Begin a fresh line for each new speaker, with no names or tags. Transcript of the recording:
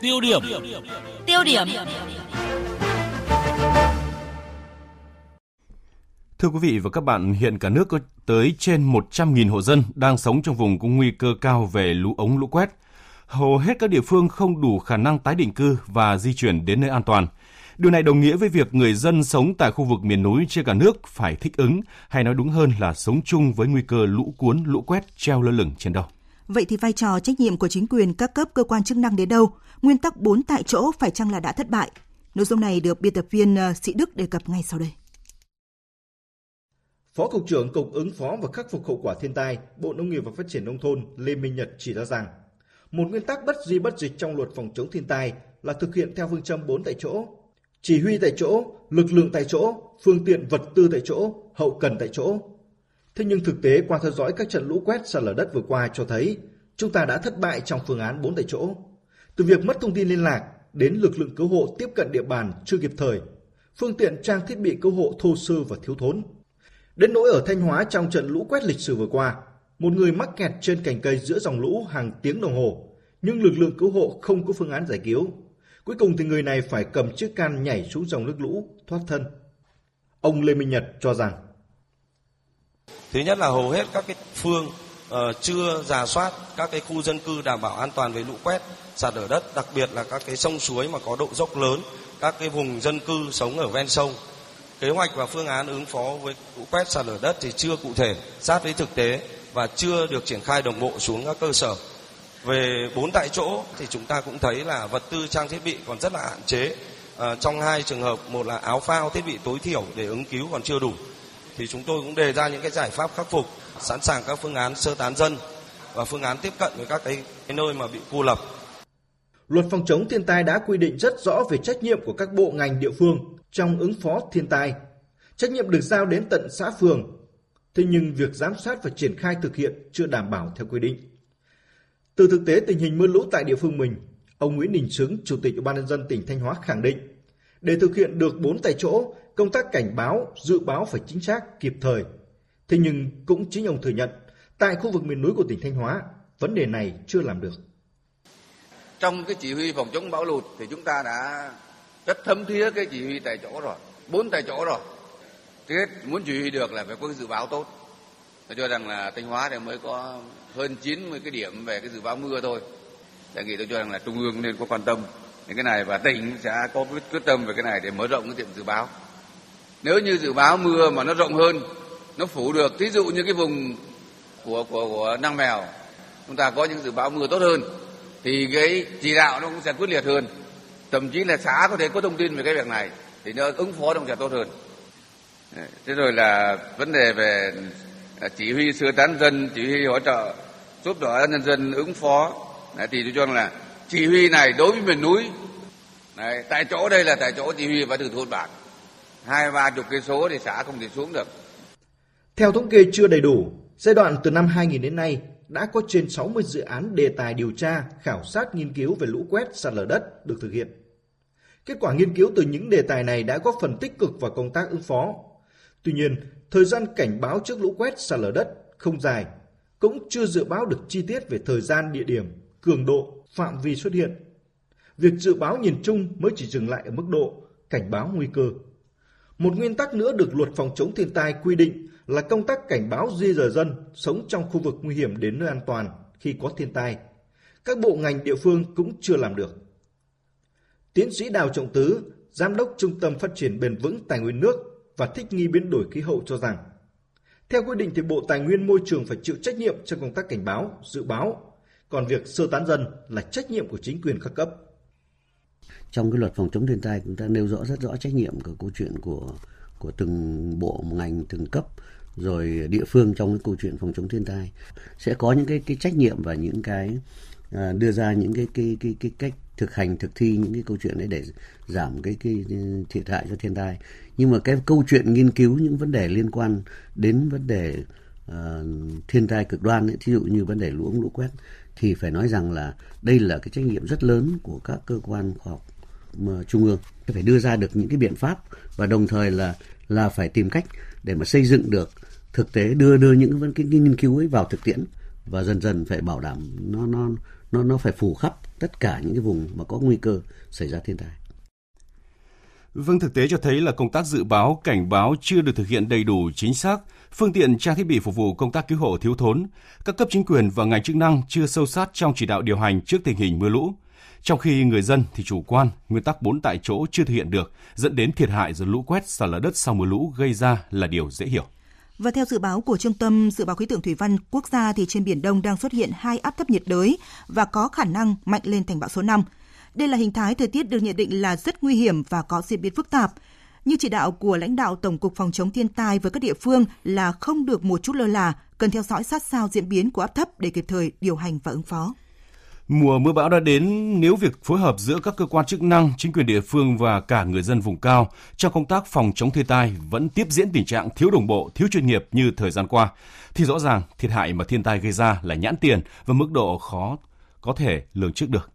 Tiêu điểm.
Tiêu điểm.
Thưa quý vị và các bạn, hiện cả nước có tới trên 100.000 hộ dân đang sống trong vùng có nguy cơ cao về lũ ống lũ quét. Hầu hết các địa phương không đủ khả năng tái định cư và di chuyển đến nơi an toàn. Điều này đồng nghĩa với việc người dân sống tại khu vực miền núi trên cả nước phải thích ứng, hay nói đúng hơn là sống chung với nguy cơ lũ cuốn, lũ quét treo lơ lửng trên đầu.
Vậy thì vai trò trách nhiệm của chính quyền các cấp cơ quan chức năng đến đâu? Nguyên tắc 4 tại chỗ phải chăng là đã thất bại? Nội dung này được biên tập viên ờ, Sĩ Đức đề cập ngay sau đây.
Phó Cục trưởng Cục ứng phó và khắc phục hậu quả thiên tai, Bộ Nông nghiệp và Phát triển Nông thôn Lê Minh Nhật chỉ ra rằng, một nguyên tắc bất di bất dịch trong luật phòng chống thiên tai là thực hiện theo phương châm 4 tại chỗ. Chỉ huy tại chỗ, lực lượng tại chỗ, phương tiện vật tư tại chỗ, hậu cần tại chỗ. Thế nhưng thực tế qua theo dõi các trận lũ quét sạt lở đất vừa qua cho thấy chúng ta đã thất bại trong phương án 4 tại chỗ. Từ việc mất thông tin liên lạc đến lực lượng cứu hộ tiếp cận địa bàn chưa kịp thời, phương tiện trang thiết bị cứu hộ thô sơ và thiếu thốn. Đến nỗi ở Thanh Hóa trong trận lũ quét lịch sử vừa qua, một người mắc kẹt trên cành cây giữa dòng lũ hàng tiếng đồng hồ, nhưng lực lượng cứu hộ không có phương án giải cứu. Cuối cùng thì người này phải cầm chiếc can nhảy xuống dòng nước lũ thoát thân. Ông Lê Minh Nhật cho rằng
Thứ nhất là hầu hết các cái phương uh, chưa giả soát các cái khu dân cư đảm bảo an toàn về lũ quét, sạt lở đất, đặc biệt là các cái sông suối mà có độ dốc lớn, các cái vùng dân cư sống ở ven sông. Kế hoạch và phương án ứng phó với lũ quét sạt lở đất thì chưa cụ thể, sát với thực tế và chưa được triển khai đồng bộ xuống các cơ sở. Về bốn tại chỗ thì chúng ta cũng thấy là vật tư trang thiết bị còn rất là hạn chế. À, trong hai trường hợp, một là áo phao thiết bị tối thiểu để ứng cứu còn chưa đủ thì chúng tôi cũng đề ra những cái giải pháp khắc phục, sẵn sàng các phương án sơ tán dân và phương án tiếp cận với các cái, cái nơi mà bị cô lập.
Luật phòng chống thiên tai đã quy định rất rõ về trách nhiệm của các bộ ngành địa phương trong ứng phó thiên tai. Trách nhiệm được giao đến tận xã phường. Thế nhưng việc giám sát và triển khai thực hiện chưa đảm bảo theo quy định. Từ thực tế tình hình mưa lũ tại địa phương mình, ông Nguyễn Đình Trứng, Chủ tịch Ủy ban nhân dân tỉnh Thanh Hóa khẳng định, để thực hiện được bốn tại chỗ, công tác cảnh báo, dự báo phải chính xác, kịp thời. Thế nhưng cũng chính ông thừa nhận, tại khu vực miền núi của tỉnh Thanh Hóa, vấn đề này chưa làm được.
Trong cái chỉ huy phòng chống bão lụt thì chúng ta đã rất thấm thía cái chỉ huy tại chỗ rồi, bốn tại chỗ rồi. thế muốn chỉ huy được là phải có cái dự báo tốt. Tôi cho rằng là Thanh Hóa thì mới có hơn 90 cái điểm về cái dự báo mưa thôi. Đề nghị tôi cho rằng là Trung ương nên có quan tâm đến cái này và tỉnh sẽ có quyết tâm về cái này để mở rộng cái tiệm dự báo. Nếu như dự báo mưa mà nó rộng hơn, nó phủ được, ví dụ như cái vùng của của của Năng Mèo, chúng ta có những dự báo mưa tốt hơn, thì cái chỉ đạo nó cũng sẽ quyết liệt hơn. Thậm chí là xã có thể có thông tin về cái việc này, thì nó ứng phó nó sẽ tốt hơn. Thế rồi là vấn đề về à, chỉ huy sơ tán dân, chỉ huy hỗ trợ giúp đỡ nhân dân ứng phó, Đấy, thì tôi cho rằng là chỉ huy này đối với miền núi, Đấy, tại chỗ đây là tại chỗ chỉ huy và từ thôn bản hai ba chục cây số thì xã không thể xuống được.
Theo thống kê chưa đầy đủ, giai đoạn từ năm 2000 đến nay đã có trên 60 dự án đề tài điều tra, khảo sát nghiên cứu về lũ quét, sạt lở đất được thực hiện. Kết quả nghiên cứu từ những đề tài này đã góp phần tích cực vào công tác ứng phó. Tuy nhiên, thời gian cảnh báo trước lũ quét, sạt lở đất không dài, cũng chưa dự báo được chi tiết về thời gian, địa điểm, cường độ, phạm vi xuất hiện. Việc dự báo nhìn chung mới chỉ dừng lại ở mức độ cảnh báo nguy cơ. Một nguyên tắc nữa được luật phòng chống thiên tai quy định là công tác cảnh báo di rời dân sống trong khu vực nguy hiểm đến nơi an toàn khi có thiên tai. Các bộ ngành địa phương cũng chưa làm được. Tiến sĩ Đào Trọng Tứ, Giám đốc Trung tâm Phát triển Bền vững Tài nguyên nước và thích nghi biến đổi khí hậu cho rằng, theo quy định thì Bộ Tài nguyên Môi trường phải chịu trách nhiệm trong công tác cảnh báo, dự báo, còn việc sơ tán dân là trách nhiệm của chính quyền các cấp
trong cái luật phòng chống thiên tai chúng ta nêu rõ rất rõ trách nhiệm của câu chuyện của của từng bộ ngành từng cấp rồi địa phương trong cái câu chuyện phòng chống thiên tai. Sẽ có những cái cái trách nhiệm và những cái à, đưa ra những cái cái cái cái cách thực hành thực thi những cái câu chuyện đấy để giảm cái cái thiệt hại cho thiên tai. Nhưng mà cái câu chuyện nghiên cứu những vấn đề liên quan đến vấn đề uh, thiên tai cực đoan ấy, thí dụ như vấn đề lũ ống lũ quét thì phải nói rằng là đây là cái trách nhiệm rất lớn của các cơ quan khoa học mà trung ương phải đưa ra được những cái biện pháp và đồng thời là là phải tìm cách để mà xây dựng được thực tế đưa đưa những vấn cái nghiên cứu ấy vào thực tiễn và dần dần phải bảo đảm nó nó nó nó phải phủ khắp tất cả những cái vùng mà có nguy cơ xảy ra thiên tai.
Vâng, thực tế cho thấy là công tác dự báo, cảnh báo chưa được thực hiện đầy đủ chính xác, phương tiện trang thiết bị phục vụ công tác cứu hộ thiếu thốn, các cấp chính quyền và ngành chức năng chưa sâu sát trong chỉ đạo điều hành trước tình hình mưa lũ. Trong khi người dân thì chủ quan, nguyên tắc bốn tại chỗ chưa thực hiện được, dẫn đến thiệt hại do lũ quét sạt lở đất sau mưa lũ gây ra là điều dễ hiểu.
Và theo dự báo của Trung tâm Dự báo Khí tượng Thủy văn Quốc gia thì trên Biển Đông đang xuất hiện hai áp thấp nhiệt đới và có khả năng mạnh lên thành bão số 5. Đây là hình thái thời tiết được nhận định là rất nguy hiểm và có diễn biến phức tạp. Như chỉ đạo của lãnh đạo Tổng cục Phòng chống thiên tai với các địa phương là không được một chút lơ là, cần theo dõi sát sao diễn biến của áp thấp để kịp thời điều hành và ứng phó.
Mùa mưa bão đã đến nếu việc phối hợp giữa các cơ quan chức năng, chính quyền địa phương và cả người dân vùng cao trong công tác phòng chống thiên tai vẫn tiếp diễn tình trạng thiếu đồng bộ, thiếu chuyên nghiệp như thời gian qua, thì rõ ràng thiệt hại mà thiên tai gây ra là nhãn tiền và mức độ khó có thể lường trước được.